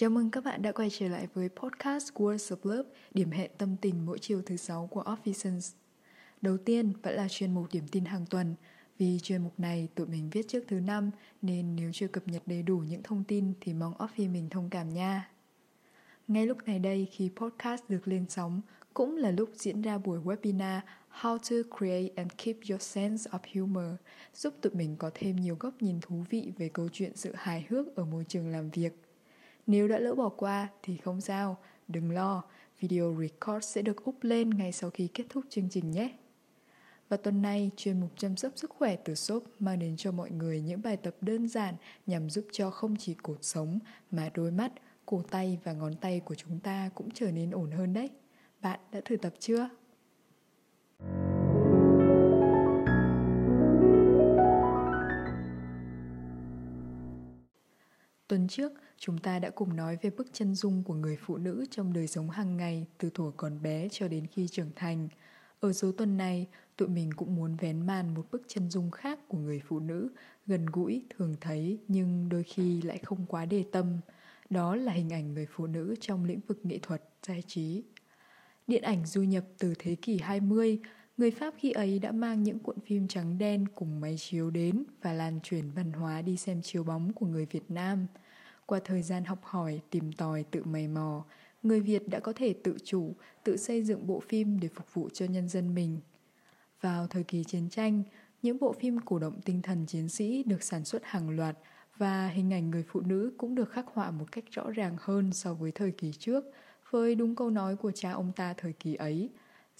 Chào mừng các bạn đã quay trở lại với podcast Words of Love, điểm hẹn tâm tình mỗi chiều thứ sáu của Officers. Đầu tiên vẫn là chuyên mục điểm tin hàng tuần. Vì chuyên mục này tụi mình viết trước thứ năm nên nếu chưa cập nhật đầy đủ những thông tin thì mong Office mình thông cảm nha. Ngay lúc này đây khi podcast được lên sóng cũng là lúc diễn ra buổi webinar How to Create and Keep Your Sense of Humor giúp tụi mình có thêm nhiều góc nhìn thú vị về câu chuyện sự hài hước ở môi trường làm việc – nếu đã lỡ bỏ qua thì không sao, đừng lo, video record sẽ được up lên ngay sau khi kết thúc chương trình nhé. Và tuần này, chuyên mục chăm sóc sức khỏe từ shop mang đến cho mọi người những bài tập đơn giản nhằm giúp cho không chỉ cột sống mà đôi mắt, cổ tay và ngón tay của chúng ta cũng trở nên ổn hơn đấy. Bạn đã thử tập chưa? Tuần trước, chúng ta đã cùng nói về bức chân dung của người phụ nữ trong đời sống hàng ngày từ thuở còn bé cho đến khi trưởng thành. Ở số tuần này, tụi mình cũng muốn vén màn một bức chân dung khác của người phụ nữ, gần gũi, thường thấy nhưng đôi khi lại không quá đề tâm. Đó là hình ảnh người phụ nữ trong lĩnh vực nghệ thuật, giải trí. Điện ảnh du nhập từ thế kỷ 20, người Pháp khi ấy đã mang những cuộn phim trắng đen cùng máy chiếu đến và lan truyền văn hóa đi xem chiếu bóng của người Việt Nam – qua thời gian học hỏi, tìm tòi, tự mày mò, người Việt đã có thể tự chủ, tự xây dựng bộ phim để phục vụ cho nhân dân mình. Vào thời kỳ chiến tranh, những bộ phim cổ động tinh thần chiến sĩ được sản xuất hàng loạt và hình ảnh người phụ nữ cũng được khắc họa một cách rõ ràng hơn so với thời kỳ trước, với đúng câu nói của cha ông ta thời kỳ ấy,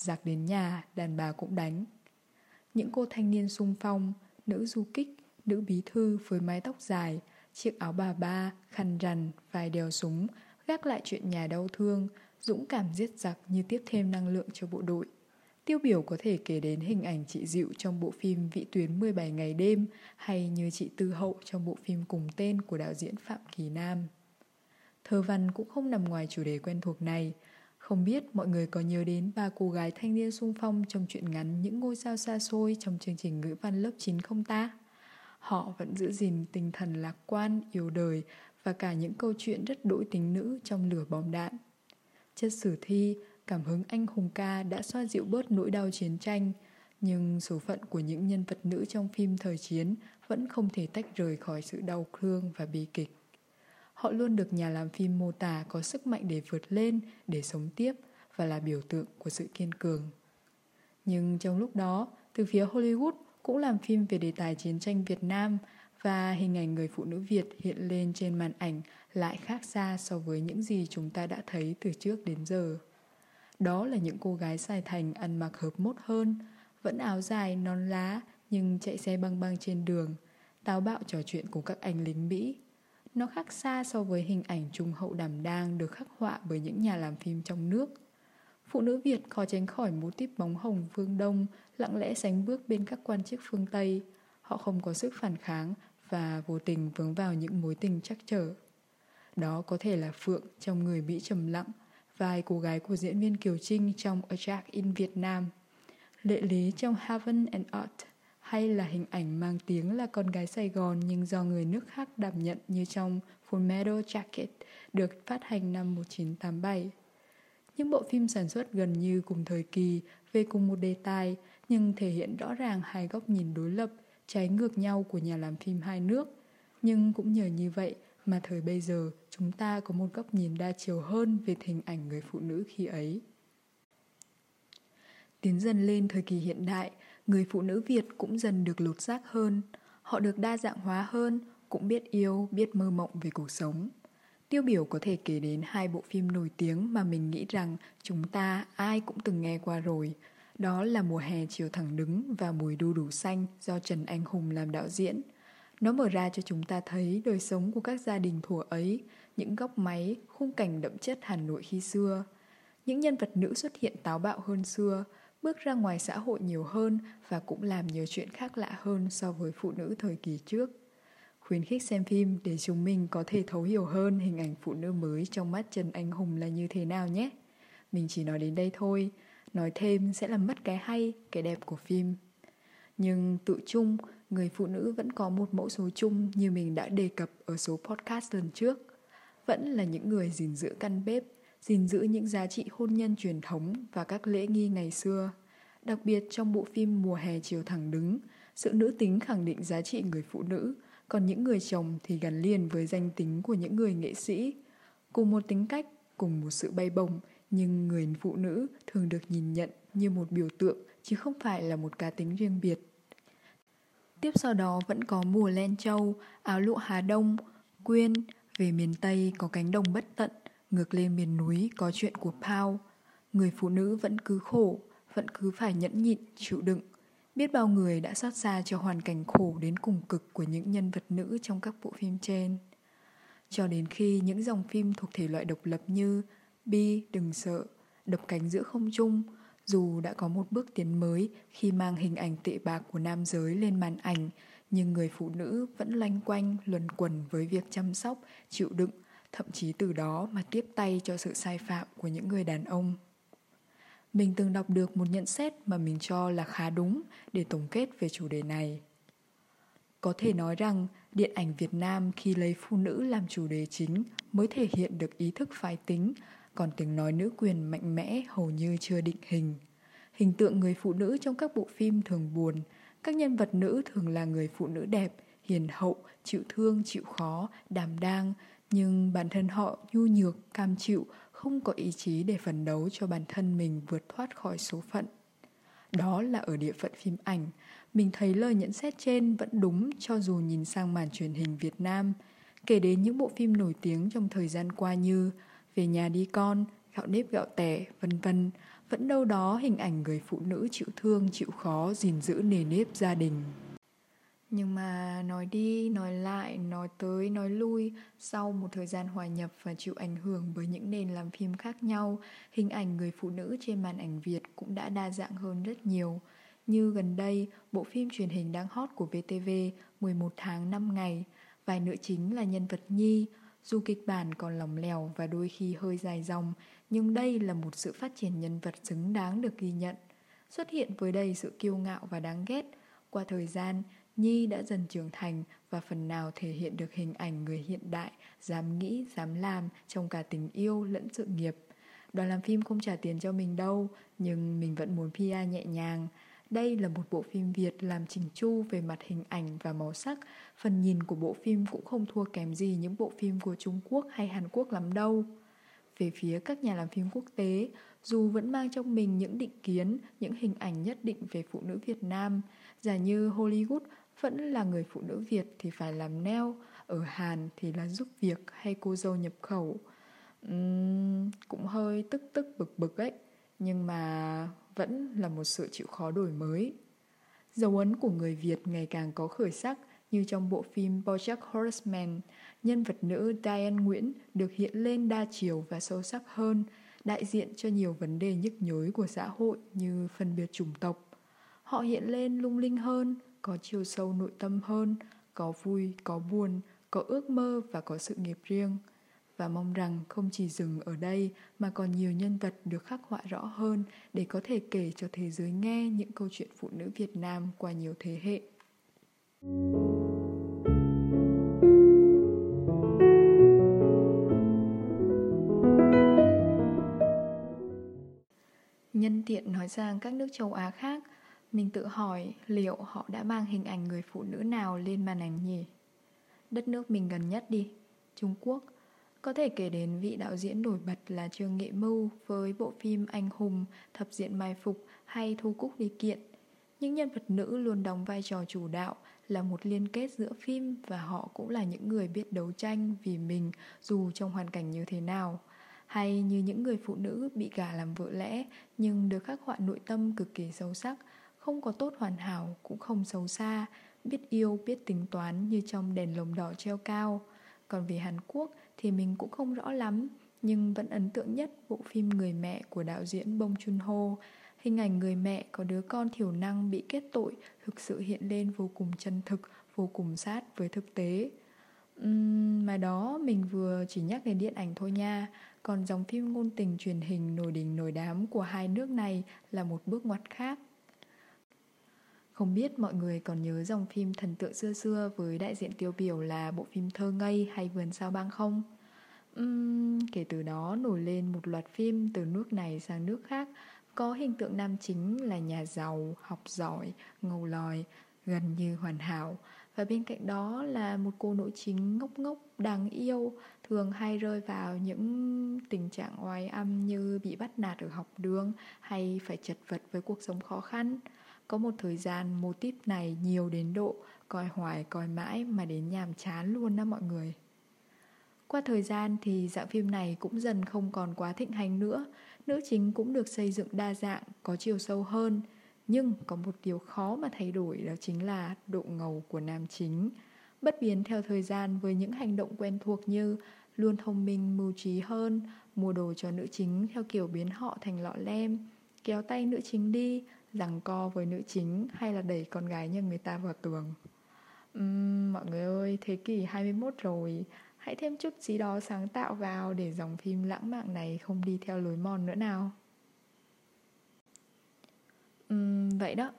giặc đến nhà, đàn bà cũng đánh. Những cô thanh niên sung phong, nữ du kích, nữ bí thư với mái tóc dài, chiếc áo bà ba, khăn rằn, vài đèo súng, gác lại chuyện nhà đau thương, dũng cảm giết giặc như tiếp thêm năng lượng cho bộ đội. Tiêu biểu có thể kể đến hình ảnh chị Dịu trong bộ phim Vị tuyến 17 ngày đêm hay như chị Tư Hậu trong bộ phim cùng tên của đạo diễn Phạm Kỳ Nam. Thơ văn cũng không nằm ngoài chủ đề quen thuộc này. Không biết mọi người có nhớ đến ba cô gái thanh niên sung phong trong chuyện ngắn Những ngôi sao xa xôi trong chương trình ngữ văn lớp 9 không ta? họ vẫn giữ gìn tinh thần lạc quan, yêu đời và cả những câu chuyện rất đỗi tính nữ trong lửa bom đạn. Chất sử thi, cảm hứng anh hùng ca đã xoa dịu bớt nỗi đau chiến tranh, nhưng số phận của những nhân vật nữ trong phim thời chiến vẫn không thể tách rời khỏi sự đau thương và bi kịch. Họ luôn được nhà làm phim mô tả có sức mạnh để vượt lên, để sống tiếp và là biểu tượng của sự kiên cường. Nhưng trong lúc đó, từ phía Hollywood cũng làm phim về đề tài chiến tranh Việt Nam và hình ảnh người phụ nữ Việt hiện lên trên màn ảnh lại khác xa so với những gì chúng ta đã thấy từ trước đến giờ. Đó là những cô gái sai thành ăn mặc hợp mốt hơn, vẫn áo dài, non lá nhưng chạy xe băng băng trên đường, táo bạo trò chuyện cùng các anh lính Mỹ. Nó khác xa so với hình ảnh trung hậu đảm đang được khắc họa bởi những nhà làm phim trong nước. Phụ nữ Việt khó tránh khỏi mô típ bóng hồng phương Đông lặng lẽ sánh bước bên các quan chức phương Tây. Họ không có sức phản kháng và vô tình vướng vào những mối tình chắc trở. Đó có thể là Phượng trong Người Mỹ trầm lặng, vai cô gái của diễn viên Kiều Trinh trong A Jack in Việt Nam, Lệ Lý trong Heaven and Earth, hay là hình ảnh mang tiếng là con gái Sài Gòn nhưng do người nước khác đảm nhận như trong Full Metal Jacket được phát hành năm 1987. Những bộ phim sản xuất gần như cùng thời kỳ về cùng một đề tài nhưng thể hiện rõ ràng hai góc nhìn đối lập, trái ngược nhau của nhà làm phim hai nước. Nhưng cũng nhờ như vậy mà thời bây giờ chúng ta có một góc nhìn đa chiều hơn về hình ảnh người phụ nữ khi ấy. Tiến dần lên thời kỳ hiện đại, người phụ nữ Việt cũng dần được lột xác hơn. Họ được đa dạng hóa hơn, cũng biết yêu, biết mơ mộng về cuộc sống. Tiêu biểu có thể kể đến hai bộ phim nổi tiếng mà mình nghĩ rằng chúng ta ai cũng từng nghe qua rồi. Đó là Mùa hè chiều thẳng đứng và Mùi đu đủ xanh do Trần Anh Hùng làm đạo diễn. Nó mở ra cho chúng ta thấy đời sống của các gia đình thủa ấy, những góc máy, khung cảnh đậm chất Hà Nội khi xưa. Những nhân vật nữ xuất hiện táo bạo hơn xưa, bước ra ngoài xã hội nhiều hơn và cũng làm nhiều chuyện khác lạ hơn so với phụ nữ thời kỳ trước khuyến khích xem phim để chúng mình có thể thấu hiểu hơn hình ảnh phụ nữ mới trong mắt Trần Anh Hùng là như thế nào nhé. Mình chỉ nói đến đây thôi, nói thêm sẽ làm mất cái hay, cái đẹp của phim. Nhưng tự chung, người phụ nữ vẫn có một mẫu số chung như mình đã đề cập ở số podcast lần trước. vẫn là những người gìn giữ căn bếp, gìn giữ những giá trị hôn nhân truyền thống và các lễ nghi ngày xưa. Đặc biệt trong bộ phim Mùa hè chiều thẳng đứng, sự nữ tính khẳng định giá trị người phụ nữ, còn những người chồng thì gắn liền với danh tính của những người nghệ sĩ. Cùng một tính cách, cùng một sự bay bổng, nhưng người phụ nữ thường được nhìn nhận như một biểu tượng chứ không phải là một cá tính riêng biệt. Tiếp sau đó vẫn có mùa len châu, áo lụa Hà Đông, quyên, về miền Tây có cánh đồng bất tận, ngược lên miền núi có chuyện của Pao. Người phụ nữ vẫn cứ khổ, vẫn cứ phải nhẫn nhịn, chịu đựng. Biết bao người đã xót xa cho hoàn cảnh khổ đến cùng cực của những nhân vật nữ trong các bộ phim trên. Cho đến khi những dòng phim thuộc thể loại độc lập như Bi, Đừng Sợ, đập cánh giữa không trung, dù đã có một bước tiến mới khi mang hình ảnh tệ bạc của nam giới lên màn ảnh, nhưng người phụ nữ vẫn lanh quanh, luẩn quẩn với việc chăm sóc, chịu đựng, thậm chí từ đó mà tiếp tay cho sự sai phạm của những người đàn ông. Mình từng đọc được một nhận xét mà mình cho là khá đúng để tổng kết về chủ đề này. Có thể nói rằng điện ảnh Việt Nam khi lấy phụ nữ làm chủ đề chính mới thể hiện được ý thức phái tính, còn tiếng nói nữ quyền mạnh mẽ hầu như chưa định hình. Hình tượng người phụ nữ trong các bộ phim thường buồn, các nhân vật nữ thường là người phụ nữ đẹp, hiền hậu, chịu thương, chịu khó, đảm đang, nhưng bản thân họ nhu nhược, cam chịu, không có ý chí để phấn đấu cho bản thân mình vượt thoát khỏi số phận. Đó là ở địa phận phim ảnh, mình thấy lời nhận xét trên vẫn đúng cho dù nhìn sang màn truyền hình Việt Nam, kể đến những bộ phim nổi tiếng trong thời gian qua như Về nhà đi con, Gạo nếp gạo tẻ, vân vân, vẫn đâu đó hình ảnh người phụ nữ chịu thương, chịu khó, gìn giữ nề nếp gia đình. Nhưng mà nói đi, nói lại, nói tới, nói lui, sau một thời gian hòa nhập và chịu ảnh hưởng bởi những nền làm phim khác nhau, hình ảnh người phụ nữ trên màn ảnh Việt cũng đã đa dạng hơn rất nhiều. Như gần đây, bộ phim truyền hình đang hot của VTV 11 tháng 5 ngày, vài nữ chính là nhân vật Nhi, dù kịch bản còn lỏng lẻo và đôi khi hơi dài dòng, nhưng đây là một sự phát triển nhân vật xứng đáng được ghi nhận. Xuất hiện với đầy sự kiêu ngạo và đáng ghét. Qua thời gian, Nhi đã dần trưởng thành và phần nào thể hiện được hình ảnh người hiện đại, dám nghĩ, dám làm trong cả tình yêu lẫn sự nghiệp. Đoàn làm phim không trả tiền cho mình đâu, nhưng mình vẫn muốn PR nhẹ nhàng. Đây là một bộ phim Việt làm chỉnh chu về mặt hình ảnh và màu sắc. Phần nhìn của bộ phim cũng không thua kém gì những bộ phim của Trung Quốc hay Hàn Quốc lắm đâu. Về phía các nhà làm phim quốc tế, dù vẫn mang trong mình những định kiến, những hình ảnh nhất định về phụ nữ Việt Nam, giả như Hollywood vẫn là người phụ nữ Việt thì phải làm neo, ở Hàn thì là giúp việc hay cô dâu nhập khẩu. Uhm, cũng hơi tức tức bực bực ấy, nhưng mà vẫn là một sự chịu khó đổi mới. Dấu ấn của người Việt ngày càng có khởi sắc như trong bộ phim Bojack Horseman, nhân vật nữ Diane Nguyễn được hiện lên đa chiều và sâu sắc hơn, đại diện cho nhiều vấn đề nhức nhối của xã hội như phân biệt chủng tộc. Họ hiện lên lung linh hơn, có chiều sâu nội tâm hơn, có vui, có buồn, có ước mơ và có sự nghiệp riêng. Và mong rằng không chỉ dừng ở đây mà còn nhiều nhân vật được khắc họa rõ hơn để có thể kể cho thế giới nghe những câu chuyện phụ nữ Việt Nam qua nhiều thế hệ. Nhân tiện nói sang các nước châu Á khác, mình tự hỏi liệu họ đã mang hình ảnh người phụ nữ nào lên màn ảnh nhỉ? Đất nước mình gần nhất đi, Trung Quốc. Có thể kể đến vị đạo diễn nổi bật là Trương Nghệ Mưu với bộ phim Anh Hùng, Thập diện Mai Phục hay Thu Cúc Đi Kiện. Những nhân vật nữ luôn đóng vai trò chủ đạo là một liên kết giữa phim và họ cũng là những người biết đấu tranh vì mình dù trong hoàn cảnh như thế nào. Hay như những người phụ nữ bị gả làm vợ lẽ nhưng được khắc họa nội tâm cực kỳ sâu sắc, không có tốt hoàn hảo cũng không xấu xa, biết yêu, biết tính toán như trong đèn lồng đỏ treo cao. Còn về Hàn Quốc thì mình cũng không rõ lắm, nhưng vẫn ấn tượng nhất bộ phim Người mẹ của đạo diễn Bong Joon-ho. Hình ảnh người mẹ có đứa con thiểu năng bị kết tội thực sự hiện lên vô cùng chân thực, vô cùng sát với thực tế. Uhm, mà đó mình vừa chỉ nhắc đến điện ảnh thôi nha. Còn dòng phim ngôn tình truyền hình nổi đình nổi đám của hai nước này là một bước ngoặt khác. Không biết mọi người còn nhớ dòng phim thần tượng xưa xưa với đại diện tiêu biểu là bộ phim Thơ Ngây hay Vườn Sao Băng không? Uhm, kể từ đó nổi lên một loạt phim từ nước này sang nước khác. Có hình tượng nam chính là nhà giàu, học giỏi, ngầu lòi, gần như hoàn hảo và bên cạnh đó là một cô nội chính ngốc ngốc, đáng yêu, thường hay rơi vào những tình trạng oái âm như bị bắt nạt ở học đường hay phải chật vật với cuộc sống khó khăn. Có một thời gian mô típ này nhiều đến độ coi hoài coi mãi mà đến nhàm chán luôn đó mọi người. Qua thời gian thì dạng phim này cũng dần không còn quá thịnh hành nữa. Nữ chính cũng được xây dựng đa dạng, có chiều sâu hơn nhưng có một điều khó mà thay đổi đó chính là độ ngầu của nam chính. Bất biến theo thời gian với những hành động quen thuộc như luôn thông minh mưu trí hơn, mua đồ cho nữ chính theo kiểu biến họ thành lọ lem, kéo tay nữ chính đi, giằng co với nữ chính hay là đẩy con gái nhà người ta vào tường. Uhm, mọi người ơi, thế kỷ 21 rồi, hãy thêm chút gì đó sáng tạo vào để dòng phim lãng mạn này không đi theo lối mòn nữa nào uhm, vậy đó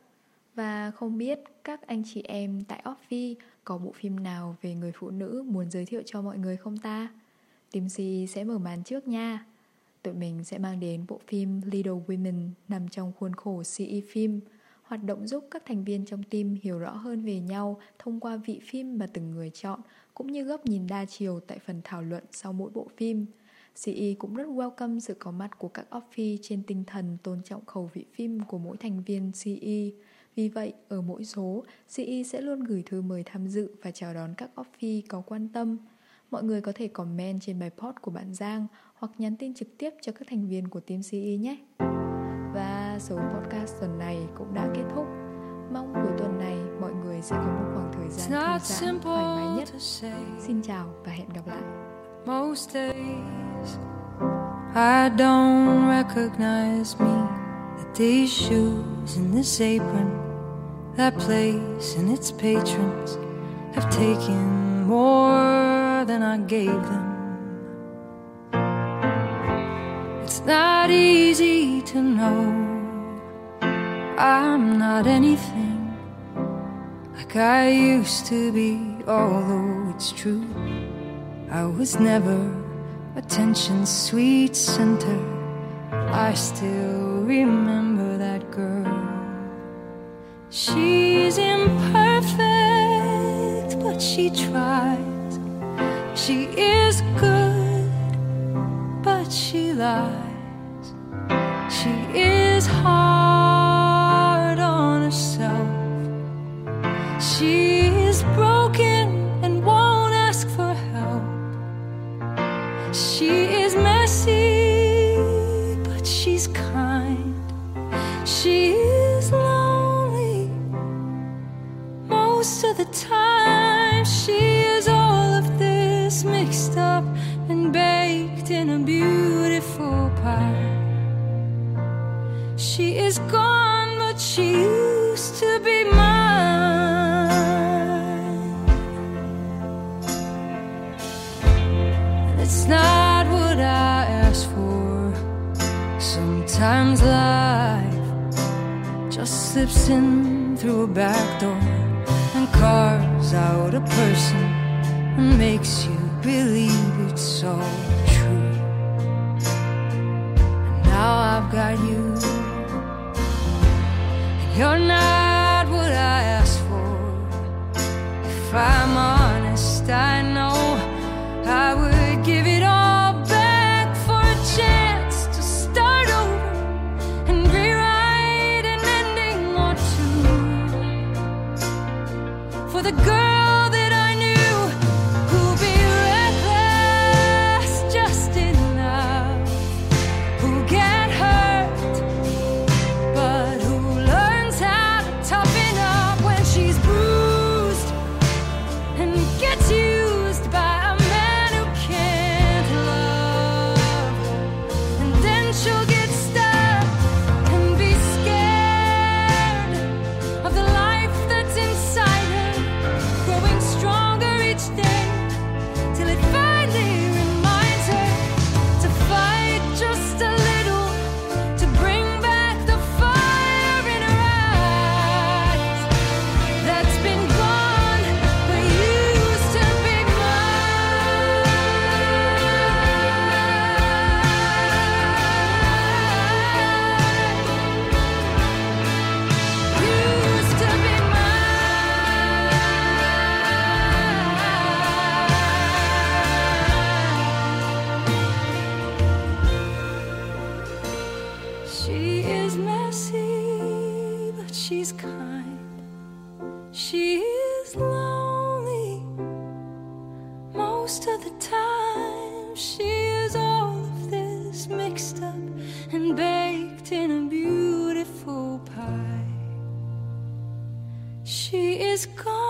và không biết các anh chị em tại Offi có bộ phim nào về người phụ nữ muốn giới thiệu cho mọi người không ta? Team Si sẽ mở màn trước nha. Tụi mình sẽ mang đến bộ phim Little Women nằm trong khuôn khổ CE phim, hoạt động giúp các thành viên trong team hiểu rõ hơn về nhau thông qua vị phim mà từng người chọn, cũng như góc nhìn đa chiều tại phần thảo luận sau mỗi bộ phim. CE cũng rất welcome sự có mặt của các offi trên tinh thần tôn trọng khẩu vị phim của mỗi thành viên CE. Vì vậy, ở mỗi số, CE sẽ luôn gửi thư mời tham dự và chào đón các offi có quan tâm. Mọi người có thể comment trên bài post của bạn Giang hoặc nhắn tin trực tiếp cho các thành viên của team CE nhé. Và số podcast tuần này cũng đã kết thúc. Mong cuối tuần này mọi người sẽ có một khoảng thời gian thư giãn thoải mái nhất. Xin chào và hẹn gặp lại. Most days I don't recognize me. That these shoes and this apron That place and its patrons Have taken more than I gave them. It's not easy to know. I'm not anything Like I used to be Although it's true I was never attention's sweet center. I still remember that girl. She's imperfect, but she tries. She is good, but she lies. She is hard It's not what I asked for. Sometimes life just slips in through a back door and carves out a person and makes you believe it's all true. And now I've got you, you're not what I asked for. If I'm honest, I is gone.